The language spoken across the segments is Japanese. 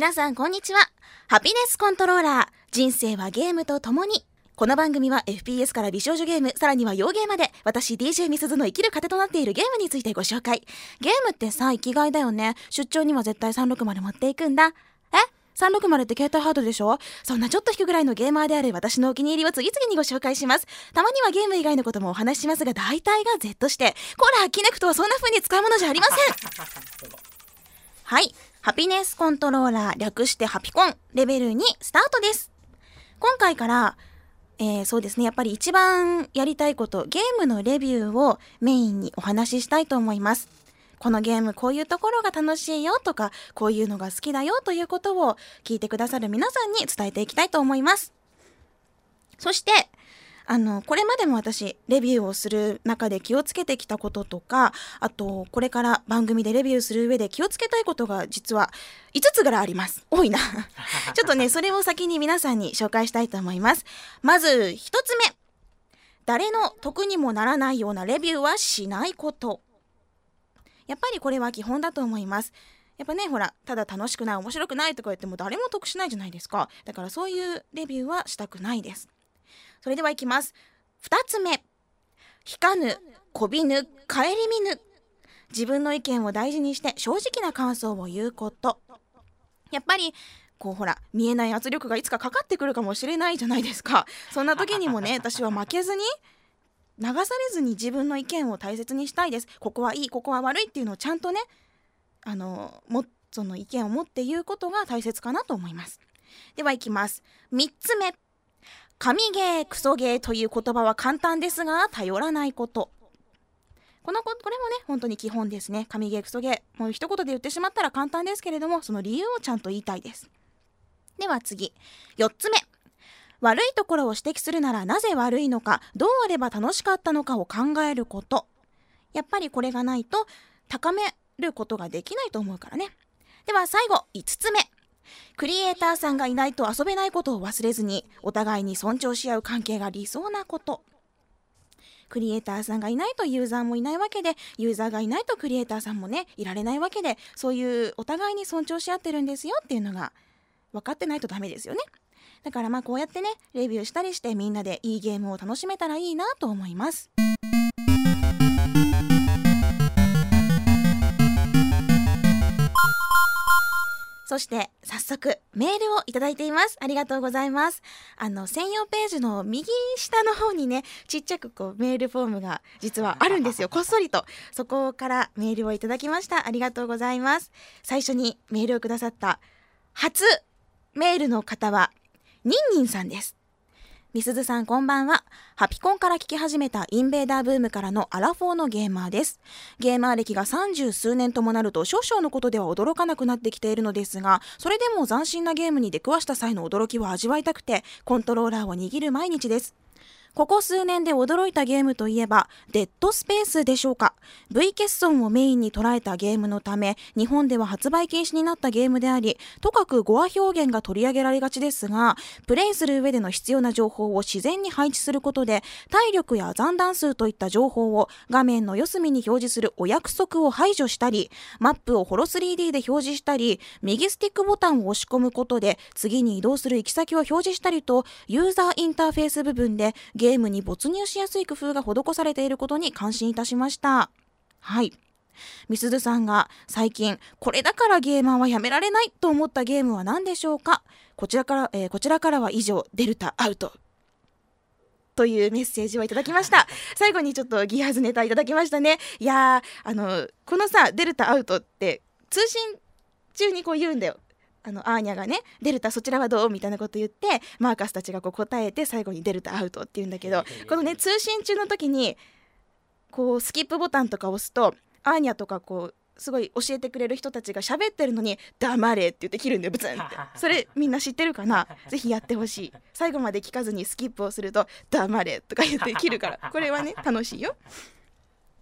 皆さんこんにちは。ハピネスコントローラー。人生はゲームと共に。この番組は FPS から美少女ゲーム、さらには洋ゲーまで、私 DJ みすずの生きる糧となっているゲームについてご紹介。ゲームってさ、生きがいだよね。出張には絶対360持っていくんだ。え ?360 って携帯ハードでしょ？そんなちょっと引くぐらいのゲーマーである私のお気に入りを次々にご紹介します。たまにはゲーム以外のこともお話ししますが、大体が Z して、こら、キネクトはそんな風に使うものじゃありません。はい。ハピネスコントローラー略してハピコンレベル2スタートです。今回からえー、そうですね。やっぱり一番やりたいこと、ゲームのレビューをメインにお話ししたいと思います。このゲームこういうところが楽しいよとか、こういうのが好きだよということを聞いてくださる皆さんに伝えていきたいと思います。そして、あの、これまでも私、レビューをする中で気をつけてきたこととか、あと、これから番組でレビューする上で気をつけたいことが実は5つぐらいあります。多いな。ちょっとね、それを先に皆さんに紹介したいと思います。まず、1つ目。誰の得にもならないようなレビューはしないこと。やっぱりこれは基本だと思います。やっぱね、ほら、ただ楽しくない、面白くないとか言っても誰も得しないじゃないですか。だからそういうレビューはしたくないです。それではいきます。2つ目。引かぬこびぬ顧みぬ。自分の意見を大事にして正直な感想を言うこと。やっぱりこうほら見えない圧力がいつかかかってくるかもしれないじゃないですか。そんな時にもね 私は負けずに流されずに自分の意見を大切にしたいです。ここはいいここは悪いっていうのをちゃんとねあのもその意見を持って言うことが大切かなと思います。ではいきます。3つ目神ゲー、クソゲーという言葉は簡単ですが、頼らないこと。このここれもね、本当に基本ですね。神ゲー、クソゲー。もう一言で言ってしまったら簡単ですけれども、その理由をちゃんと言いたいです。では次。4つ目。悪いところを指摘するならなぜ悪いのか、どうあれば楽しかったのかを考えること。やっぱりこれがないと高めることができないと思うからね。では最後、5つ目。クリエイターさんがいないと遊べないことを忘れずに、お互いに尊重し合う関係が理想なこと。クリエイターさんがいないとユーザーもいないわけで、ユーザーがいないとクリエイターさんもね、いられないわけで、そういうお互いに尊重し合ってるんですよっていうのが分かってないとダメですよね。だからまあこうやってね、レビューしたりしてみんなでいいゲームを楽しめたらいいなと思います。そして早速メールをいただいています。ありがとうございます。あの専用ページの右下の方にね、ちっちゃくこうメールフォームが実はあるんですよ。こっそりと。そこからメールをいただきました。ありがとうございます。最初にメールをくださった初メールの方はニンニンさんです。みすずさんこんばんは。ハピコンから聞き始めたインベーダーブームからのアラフォーのゲーマーです。ゲーマー歴が三十数年ともなると少々のことでは驚かなくなってきているのですが、それでも斬新なゲームに出くわした際の驚きを味わいたくて、コントローラーを握る毎日です。ここ数年で驚いたゲームといえば、デッドスペースでしょうか。V 欠損をメインに捉えたゲームのため、日本では発売禁止になったゲームであり、とかく語話表現が取り上げられがちですが、プレイする上での必要な情報を自然に配置することで、体力や残弾数といった情報を画面の四隅に表示するお約束を排除したり、マップをホロ 3D で表示したり、右スティックボタンを押し込むことで、次に移動する行き先を表示したりと、ユーザーインターフェース部分でゲームに没入しやすい工夫が施されていることに感心いたしました。はい。みすずさんが最近これだからゲーマーはやめられないと思ったゲームは何でしょうか？こちらから、えー、こちらからは以上デルタアウト。というメッセージをいただきました。最後にちょっとギアーズネタいただきましたね。いやあのこのさデルタアウトって通信中にこう言うんだよあのアーニャがね「デルタそちらはどう?」みたいなこと言ってマーカスたちがこう答えて最後に「デルタアウト」って言うんだけどこのね通信中の時にこうスキップボタンとか押すとアーニャとかこうすごい教えてくれる人たちが喋ってるのに「黙れ」って言って切るんだよブツンって。それみんな知ってるかな？ぜひやってほしい。最後まで聞かずにスキップをすると「黙れ」とか言って切るから。これはね楽しいよ。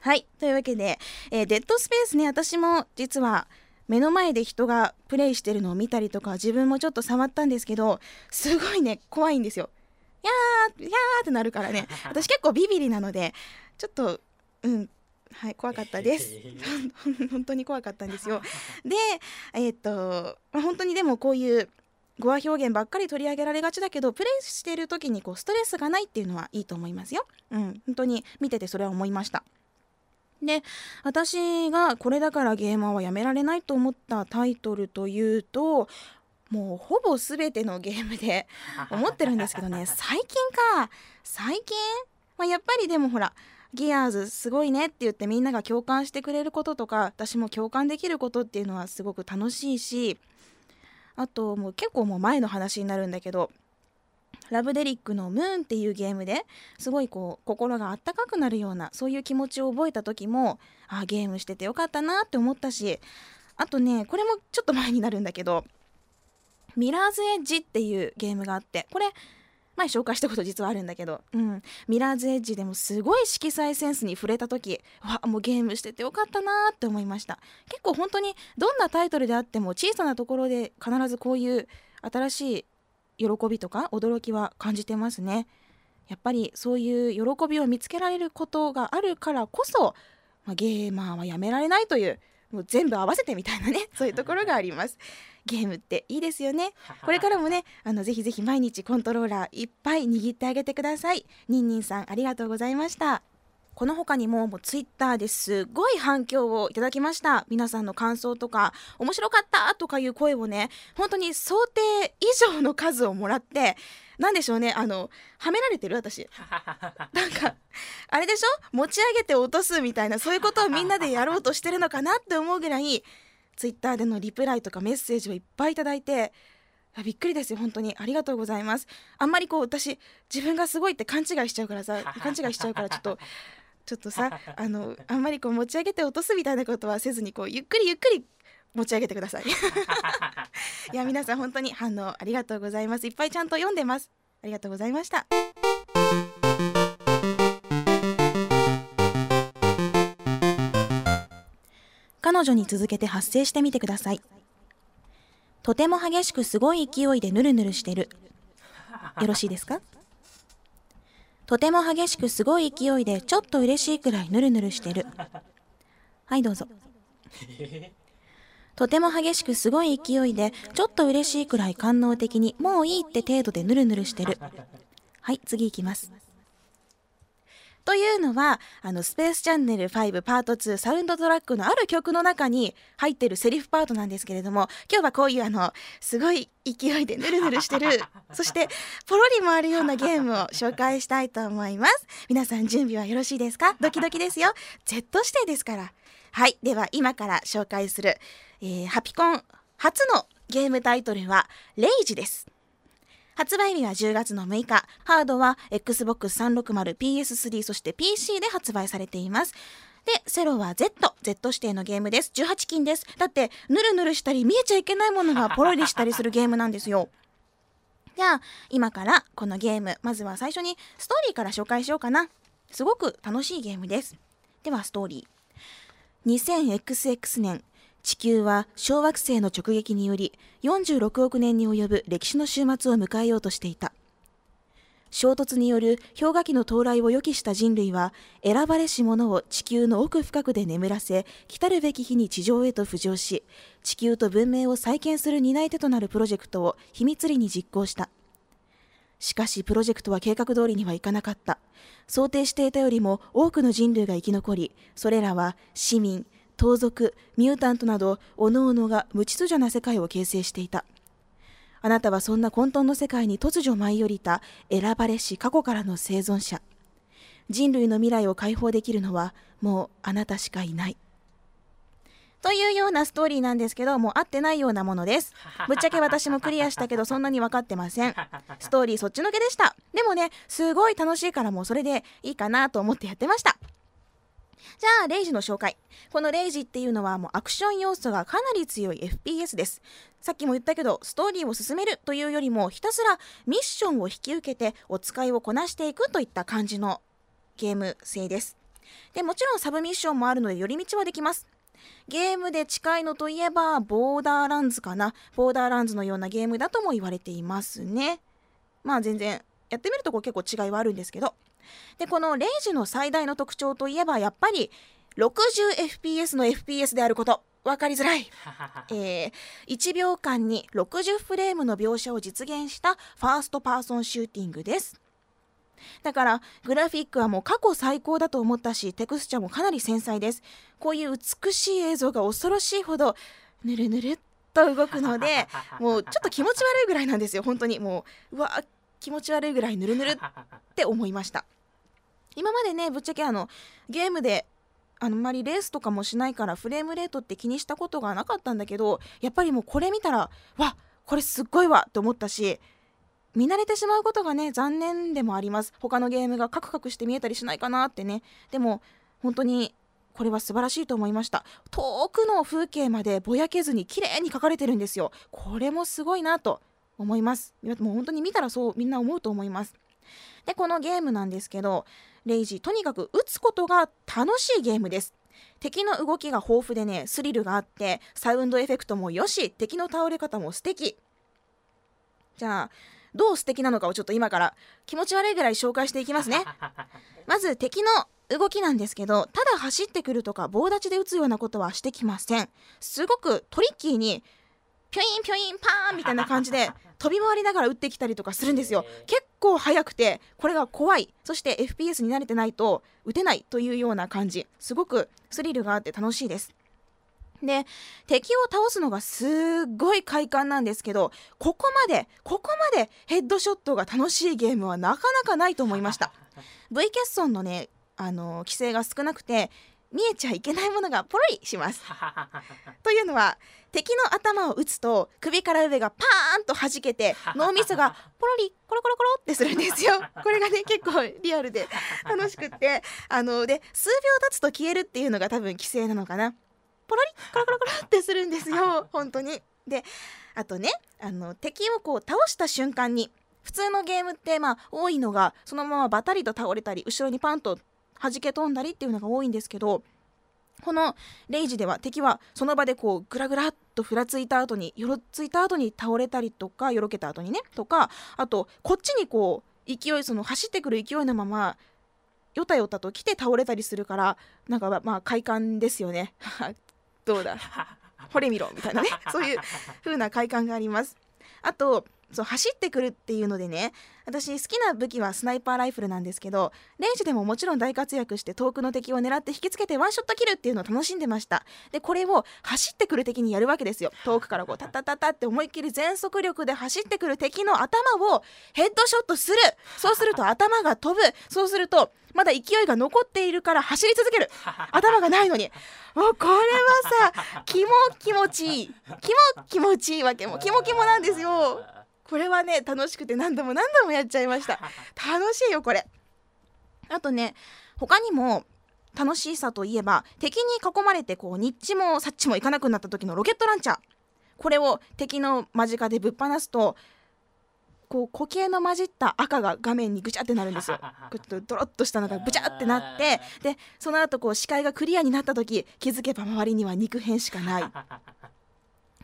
はい。というわけで、えー、デッドスペースね私も実は目の前で人がプレイしてるのを見たりとか自分もちょっと触ったんですけどすごいね怖いんですよ。やーやーってなるからね 私結構ビビリなのでちょっとうんはい怖かったです 本当に怖かったんですよでえっ、と本当にでもこういう語話表現ばっかり取り上げられがちだけどプレイしてる時にこうストレスがないっていうのはいいと思いますよ。うん、本当に見ててそれは思いました。で私がこれだからゲーマーはやめられないと思ったタイトルというともうほぼ全てのゲームで 思ってるんですけどね。最近か。最近、まあ、やっぱりでもほらギアーズすごいねって言ってみんなが共感してくれることとか私も共感できることっていうのはすごく楽しいしあともう結構もう前の話になるんだけどラブデリックのムーンっていうゲームですごいこう心があったかくなるようなそういう気持ちを覚えた時もあゲームしててよかったなって思ったしあとねこれもちょっと前になるんだけどミラーズエッジっていうゲームがあってこれ前紹介したこと実はあるんだけど、うん、ミラーズエッジでもすごい色彩センスに触れた時わもうゲームしててよかったなって思いました。結構本当にどんなタイトルであっても小さなところで必ずこういう新しい喜びとか驚きは感じてますね。やっぱりそういう喜びを見つけられることがあるからこそ、まあ、ゲーマーはやめられないというもう全部合わせてみたいなね そういうところがあります。ゲームっていいですよね。これからもねあのぜひぜひ毎日コントローラーいっぱい握ってあげてください。ニンニンさんありがとうございましたこの他にももうツイッターですごい反響をいただきました。皆さんの感想とか面白かったとかいう声をね本当に想定以上の数をもらって何でしょうねあのはめられてる？私。なんかあれでしょ？持ち上げて落とすみたいなそういうことをみんなでやろうとしてるのかなって思うぐらいツイッターでのリプライとかメッセージをいっぱいいただいてびっくりですよ本当に。ありがとうございます。あんまりこう私自分がすごいって勘違いしちゃうからさ勘違いしちゃうからちょっとちょっとさ あのあんまりこう持ち上げて落とすみたいなことはせずにこうゆっくりゆっくり持ち上げてください。いや皆さん本当に反応ありがとうございます。いっぱいちゃんと読んでます。ありがとうございました。彼女に続けて発声してみてください。とても激しくすごい勢いでヌルヌルしてる。よろしいですか？とても激しくすごい勢いでちょっと嬉しいくらいヌルヌルしてる。はいどうぞ。とても激しくすごい勢いでちょっと嬉しいくらい官能的にもういいって程度でヌルヌルしてる。はい次いきます。というのはあのスペースチャンネル5パート2サウンドトラックのある曲の中に入ってるセリフパートなんですけれども今日はこういうあのすごい勢いでヌルヌルしてる そしてポロリもあるようなゲームを紹介したいと思います。皆さん準備はよろしいですか？ドキドキですよ。Z 指定ですから。はい。では今から紹介する、えー、ハピコン初のゲームタイトルはレイジです発売日は10月の6日、ハードは Xbox 360、PS3、そして PC で発売されています。で、セロは Z、Z 指定のゲームです。18金です。だって、ぬるぬるしたり見えちゃいけないものがポロリしたりするゲームなんですよ。じゃあ、今からこのゲーム、まずは最初にストーリーから紹介しようかな。すごく楽しいゲームです。では、ストーリー。2000XX 年、地球は小惑星の直撃により46億年に及ぶ歴史の終末を迎えようとしていた。衝突による氷河期の到来を予期した人類は選ばれし者を地球の奥深くで眠らせ来るべき日に地上へと浮上し地球と文明を再建する担い手となるプロジェクトを秘密裏に実行した。しかしプロジェクトは計画通りにはいかなかった。想定していたよりも多くの人類が生き残りそれらは市民盗賊ミュータントなど各々が無秩序な世界を形成していた。あなたはそんな混沌の世界に突如舞い降りた選ばれし過去からの生存者。人類の未来を解放できるのはもうあなたしかいない。というようなストーリーなんですけどもう合ってないようなものです。ぶっちゃけ私もクリアしたけどそんなに分かってません。ストーリーそっちのけでした。でもねすごい楽しいからもうそれでいいかなと思ってやってましたじゃあ、レイジの紹介。このレイジっていうのはもうアクション要素がかなり強い FPS です。さっきも言ったけど、ストーリーを進めるというよりも、ひたすらミッションを引き受けてお使いをこなしていくといった感じのゲーム性です。で、もちろんサブミッションもあるので寄り道はできます。ゲームで近いのといえば、ボーダーランズかな。ボーダーランズのようなゲームだとも言われていますね。まあ全然、やってみるとこ結構違いはあるんですけど。でこの RAGE の最大の特徴といえばやっぱり 60fps の FPS であること。分かりづらい、えー、1秒間に60フレームの描写を実現したファーストパーソンシューティングです。だからグラフィックはもう過去最高だと思ったしテクスチャもかなり繊細です。こういう美しい映像が恐ろしいほどぬるぬるっと動くのでもうちょっと気持ち悪いぐらいなんですよ。本当に。もううわ気持ち悪いぐらいぬるぬるって思いました今までねぶっちゃけあのゲームであんまりレースとかもしないからフレームレートって気にしたことがなかったんだけどやっぱりもうこれ見たらわこれすっごいわって思ったし見慣れてしまうことがね残念でもあります。他のゲームがカクカクして見えたりしないかなってね。でも本当にこれは素晴らしいと思いました。遠くの風景までぼやけずに綺麗に描かれてるんですよ。これもすごいなと思います。もう本当に見たらそうみんな思うと思います。でこのゲームなんですけどレイジとにかく打つことが楽しいゲームです。敵の動きが豊富でねスリルがあってサウンドエフェクトもよし敵の倒れ方も素敵。じゃあどう素敵なのかをちょっと今から気持ち悪いぐらい紹介していきますね。まず敵の動きなんですけどただ走ってくるとか棒立ちで打つようなことはしてきません。すごくトリッキーにピョインピョインパーンみたいな感じで 飛び回りながら打ってきたりとかするんですよ。結構速くてこれが怖い。そして FPS に慣れてないと打てないというような感じ。すごくスリルがあって楽しいです。で敵を倒すのがすっごい快感なんですけどここまでここまでヘッドショットが楽しいゲームはなかなかないと思いました。V キャッソンのねあの規制が少なくて見えちゃいけないものがポロリします。というのは敵の頭を打つと首から上がパーンと弾けて 脳みそがポロリコロコロコロってするんですよ。これがね結構リアルで楽しくって。あので数秒経つと消えるっていうのが多分規制なのかな。ポロリコロコロコロってするんですよ。本当に。であとねあの敵をこう倒した瞬間に普通のゲームってまあ多いのがそのままバタリと倒れたり後ろにパンと弾け飛んだりっていうのが多いんですけどこのレイジでは敵はその場でこうグラグラっとふらついた後によろついた後に倒れたりとかよろけた後にねとかあとこっちにこう勢いその走ってくる勢いのままよたよたと来て倒れたりするからなんかまあ快感ですよね。どうだ？ほれ見ろみたいなね。そういう風な快感があります。あとそう走ってくるっていうのでね私好きな武器はスナイパーライフルなんですけどレンジでももちろん大活躍して遠くの敵を狙って引きつけてワンショットキルっていうのを楽しんでました。でこれを走ってくる敵にやるわけですよ。遠くからこうタッタッタッタって思いっきり全速力で走ってくる敵の頭をヘッドショットする。そうすると頭が飛ぶ。そうするとまだ勢いが残っているから走り続ける。頭がないのに。もうこれはさ気も気持ちいい気も気持ちいいわけ。も気も気もなんですよこれはね楽しくて何度も何度もやっちゃいました。楽しいよこれ。あとね他にも楽しさといえば敵に囲まれてこうニッチもサッチもいかなくなった時のロケットランチャー。これを敵の間近でぶっ放すとこう固形の混じった赤が画面にぐちゃってなるんですよ。ちょっとドロッとしたのがブチャってなってでその後こう視界がクリアになった時気づけば周りには肉片しかない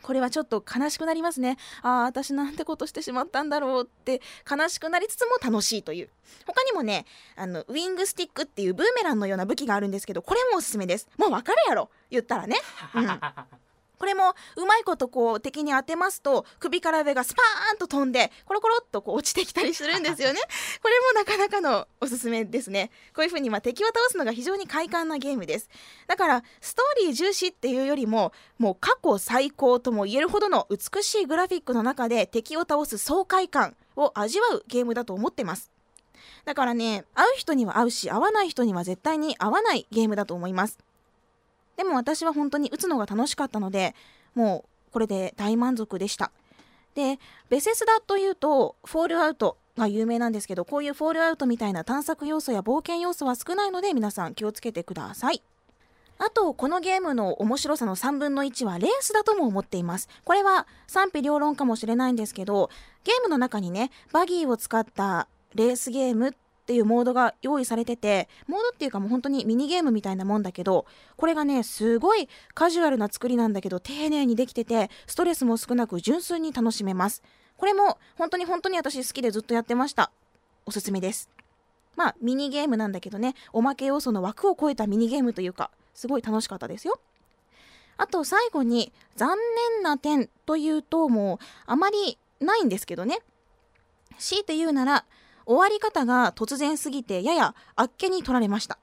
これはちょっと悲しくなりますね。ああ私なんてことしてしまったんだろうって悲しくなりつつも楽しいという。他にもねあのウィングスティックっていうブーメランのような武器があるんですけどこれもおすすめです。もうわかるやろ。言ったらね、うん。これもうまいことこう敵に当てますと首から上がスパーンと飛んでコロコロっとこう落ちてきたりするんですよね。これもなかなかのおすすめですね。こういう風にま敵を倒すのが非常に快感なゲームです。だからストーリー重視っていうよりももう過去最高とも言えるほどの美しいグラフィックの中で敵を倒す爽快感を味わうゲームだと思ってます。だからね会う人には会うし会わない人には絶対に会わないゲームだと思いますでも私は本当に打つのが楽しかったのでもうこれで大満足でした。でベセスダというとフォールアウトが有名なんですけどこういうフォールアウトみたいな探索要素や冒険要素は少ないので皆さん気をつけてください。あとこのゲームの面白さの3分の1はレースだとも思っています。これは賛否両論かもしれないんですけどゲームの中にねバギーを使ったレースゲームっていうモードが用意されててモードっていうかもう本当にミニゲームみたいなもんだけどこれがねすごいカジュアルな作りなんだけど丁寧にできててストレスも少なく純粋に楽しめます。これも本当に本当に私好きでずっとやってました。おすすめです。まあミニゲームなんだけどねおまけ要素の枠を超えたミニゲームというかすごい楽しかったですよ。あと最後に残念な点というともうあまりないんですけどね。強いて言うなら終わり方が突然すぎてややあっけに取られました。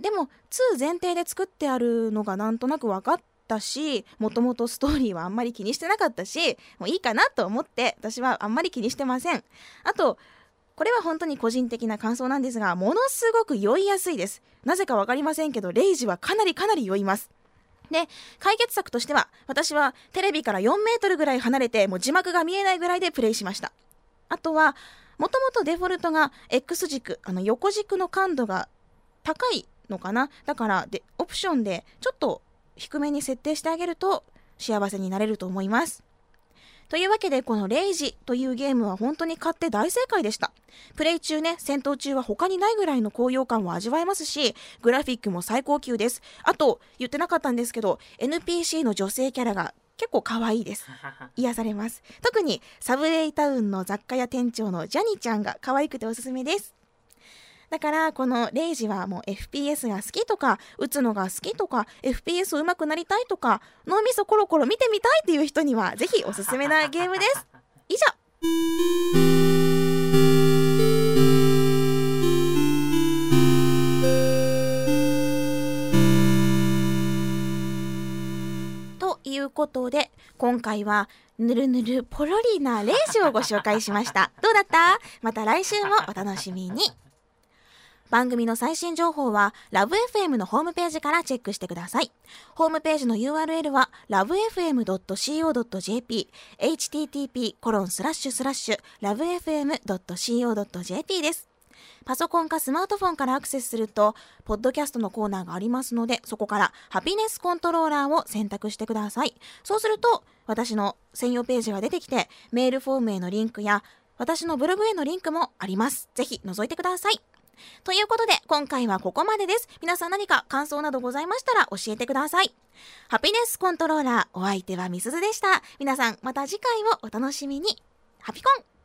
でも2前提で作ってあるのがなんとなく分かったしもともとストーリーはあんまり気にしてなかったしもういいかなと思って私はあんまり気にしてません。あとこれは本当に個人的な感想なんですがものすごく酔いやすいです。なぜか分かりませんけどレイジはかなりかなり酔います。で解決策としては私はテレビから4メートルぐらい離れてもう字幕が見えないぐらいでプレイしました。あとはもともとデフォルトが X 軸あの横軸の感度が高いのかな？だからでオプションでちょっと低めに設定してあげると幸せになれると思います。というわけでこのレイジというゲームは本当に買って大正解でした。プレイ中ね戦闘中は他にないぐらいの高揚感を味わえますしグラフィックも最高級です。あと言ってなかったんですけど NPC の女性キャラが結構可愛いです。癒されます。特にサブレイタウンの雑貨屋店長のジャニちゃんが可愛くておすすめです。だからこのレイジはもう FPS が好きとか打つのが好きとか FPS 上手くなりたいとか脳みそコロコロ見てみたいっていう人にはぜひおすすめなゲームです。以上ことで今回はぬるぬるポロリなレイジをご紹介しました どうだった？また来週もお楽しみに番組の最新情報はラブ f m のホームページからチェックしてください。ホームページの URL は lovefm.co.jp http コロンスラッシュスラッシュ lovefm.co.jp です。パソコンかスマートフォンからアクセスすると、ポッドキャストのコーナーがありますので、そこからハピネスコントローラーを選択してください。そうすると、私の専用ページが出てきて、メールフォームへのリンクや、私のブログへのリンクもあります。ぜひ覗いてください。ということで、今回はここまでです。皆さん何か感想などございましたら教えてください。ハピネスコントローラー、お相手はみすずでした。皆さん、また次回をお楽しみに。ハピコン